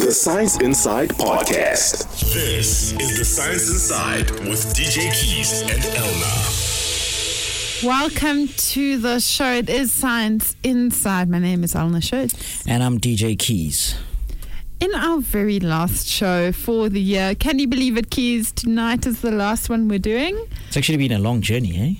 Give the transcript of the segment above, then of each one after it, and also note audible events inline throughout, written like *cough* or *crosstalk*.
The Science Inside Podcast. This is the Science Inside with DJ Keyez and Elna. Welcome to the show. It is Science Inside. My name is Elna Schütz. And I'm DJ Keyez. In our very last show for the year, can you believe it, Keyez? Tonight is the last one we're doing. It's actually been a long journey, eh?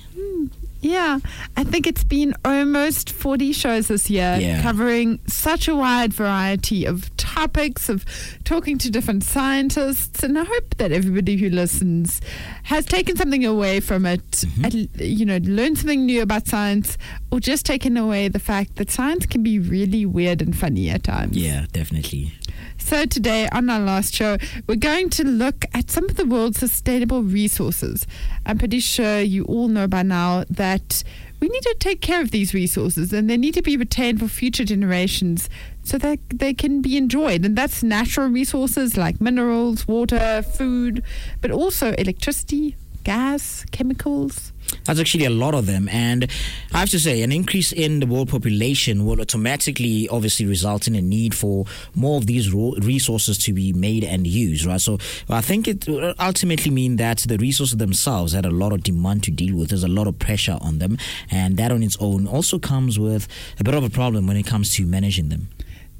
Yeah, I think it's been almost 40 shows this year, Yeah. covering such a wide variety of topics, of talking to different scientists. And I hope that everybody who listens has taken something away from it, Mm-hmm. you know, learned something new about science, or just taken away the fact that science can be really weird and funny at times. Yeah, definitely. So, today on our last show, we're going to look at some of the world's sustainable resources. I'm pretty sure you all know by now that we need to take care of these resources and they need to be retained for future generations so that they can be enjoyed. And that's natural resources like minerals, water, food, but also electricity, gas, chemicals. That's actually a lot of them. And I have to say, an increase in the world population will automatically, obviously, result in a need for more of these resources to be made and used, right? So I think it ultimately mean that the resources themselves had a lot of demand to deal with. There's a lot of pressure on them. And that on its own also comes with a bit of a problem when it comes to managing them.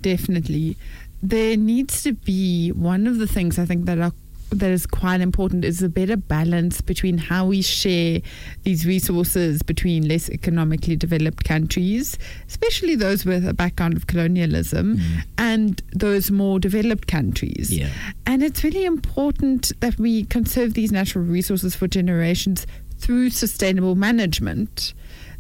Definitely there needs to be one of the things i think that are that is quite important is a better balance between how we share these resources between less economically developed countries, especially those with a background of colonialism, mm. and those more developed countries. Yeah. And it's really important that we conserve these natural resources for generations through sustainable management.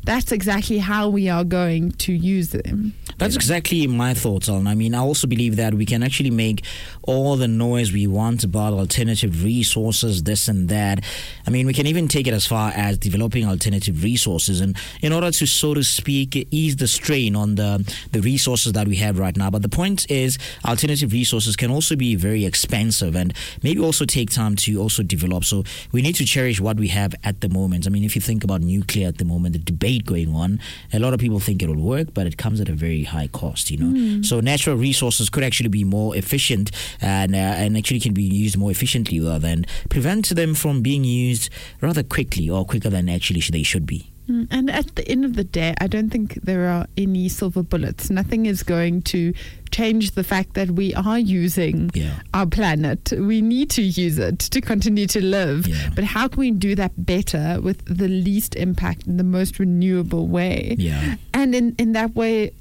That's exactly how we are going to use them. That's exactly my thoughts on. I mean, I also believe that we can actually make all the noise we want about alternative resources, this and that. I mean, we can even take it as far as developing alternative resources, and in order to, so to speak, ease the strain on the the resources that we have right now. But the point is, alternative resources can also be very expensive, and maybe also take time to also develop. So we need to cherish what we have at the moment. I mean, if you think about nuclear at the moment, the debate going on, a lot of people think it will work, but it comes at a very high cost. You know, so natural resources could actually be more efficient and uh, and actually can be used more efficiently rather than prevent them from being used rather quickly or quicker than actually they should be. Mm, And at the end of the day, I don't think there are any silver bullets. Nothing is going to change the fact that we are using Yeah. our planet. We need to use it to continue to live. Yeah. But how can we do that better with the least impact in the most renewable way? Yeah. And in, in that way,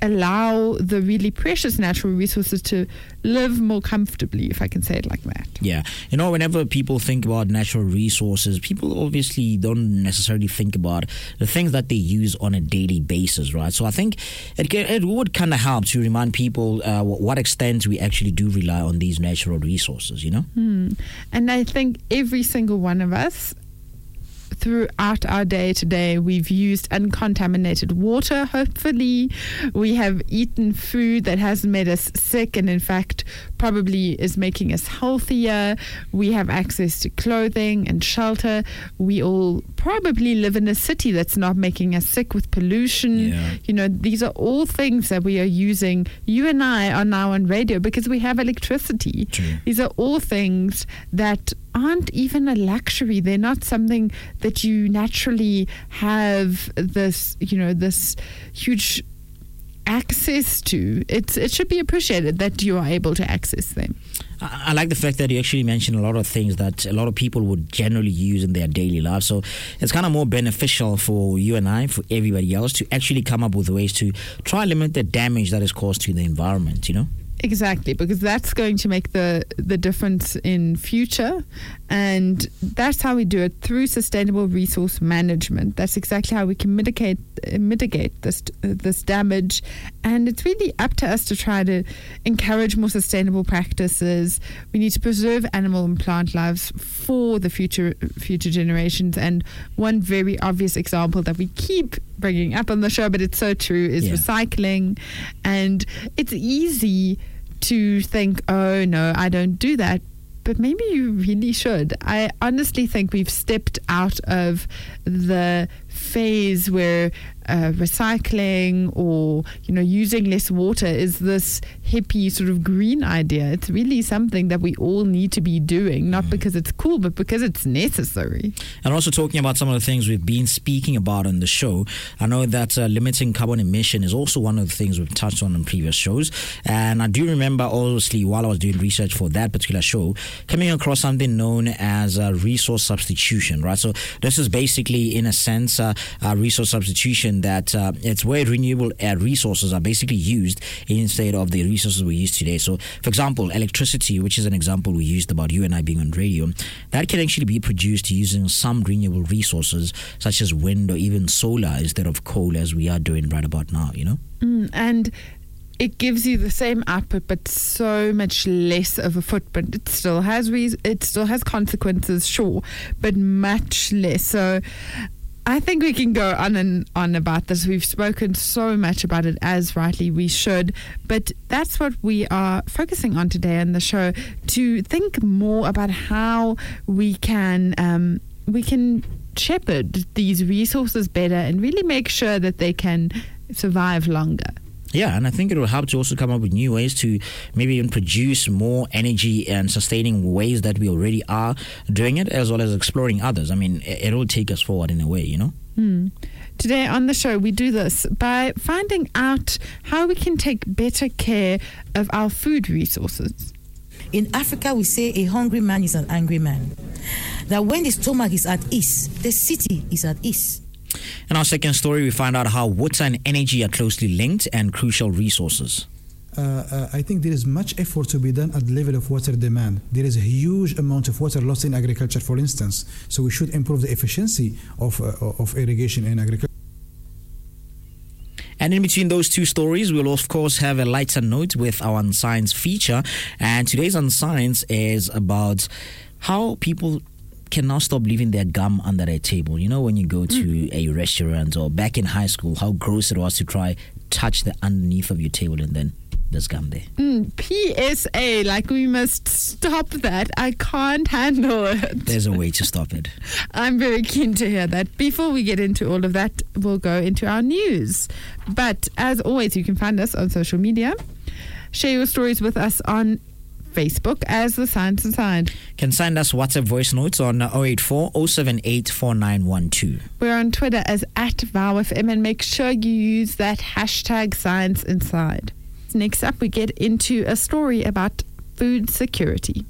allow the really precious natural resources to live more comfortably, if I can say it like that. Yeah. You know, whenever people think about natural resources, people obviously don't necessarily think about the things that they use on a daily basis, right? So I think it, it would kind of help to remind people uh, what extent we actually do rely on these natural resources, you know? And I think every single one of us, throughout our day to day, we've used uncontaminated water, hopefully. We have eaten food that hasn't made us sick and, in fact, probably is making us healthier. We have access to clothing and shelter. We all probably live in a city that's not making us sick with pollution. Yeah. You know, these are all things that we are using. You and I are now on radio because we have electricity. True. These are all things that aren't even a luxury. They're not something that you naturally have this, you know, this huge access to. It's it should be appreciated that you are able to access them. I, like the fact that you actually mentioned a lot of things that a lot of people would generally use in their daily life. So it's kind of more beneficial for you and I, for everybody else, to actually come up with ways to try limit the damage that is caused to the environment, you know? Exactly, because that's going to make the the difference in future, and that's how we do it through sustainable resource management. That's exactly how we can mitigate mitigate this this damage, and it's really up to us to try to encourage more sustainable practices. We need to preserve animal and plant lives for the future future generations. And one very obvious example that we keep bringing up on the show, but it's so true, is Yeah. recycling, and it's easy to think, oh no, I don't do that. But maybe you really should. I honestly think we've stepped out of the phase where uh, recycling or you know using less water is this hippie sort of green idea. It's really something that we all need to be doing, not because it's cool, but because it's necessary. And also talking about some of the things we've been speaking about on the show. I know that uh, limiting carbon emission is also one of the things we've touched on in previous shows. And I do remember, obviously, while I was doing research for that particular show, coming across something known as uh, resource substitution, right? So this is basically, in a sense, uh, a resource substitution that uh, it's where renewable resources are basically used instead of the resources we use today. So, for example, electricity, which is an example we used about you and I being on radio, that can actually be produced using some renewable resources such as wind or even solar instead of coal, as we are doing right about now. You know. Mm, and it gives you the same output, but so much less of a footprint. It still has re- it still has consequences, sure, but much less. So. I think we can go on and on about this. We've spoken so much about it, as rightly we should. But that's what we are focusing on today in the show to think more about how we can um, we can shepherd these resources better and really make sure that they can survive longer. Yeah, and I think it will help to also come up with new ways to maybe even produce more energy and sustaining ways that we already are doing it, as well as exploring others. I mean, it will take us forward in a way, you know? Hmm. Today on the show, we do this by finding out how we can take better care of our food resources. In Africa, we say a hungry man is an angry man. That when the stomach is at ease, the city is at ease. In our second story, we find out how water and energy are closely linked and crucial resources. Uh, uh, I think there is much effort to be done at the level of water demand. There is a huge amount of water lost in agriculture, for instance. So we should improve the efficiency of, uh, of irrigation in agriculture. And in between those two stories, we'll of course have a lighter note with our Unscience feature. And today's Unscience is about how people can now stop leaving their gum under their table. You know, when you go to mm. a restaurant or back in high school, how gross it was to try touch the underneath of your table and then there's gum there. Mm, PSA, like we must stop that. I can't handle it. There's a way to *laughs* stop it. I'm very keen to hear that. Before we get into all of that, we'll go into our news. But as always, you can find us on social media. Share your stories with us on Facebook as The Science Inside. Can send us WhatsApp voice notes on 084 078 4912. We're on Twitter as at VowFM and make sure you use that hashtag Science Inside. Next up, we get into a story about food security.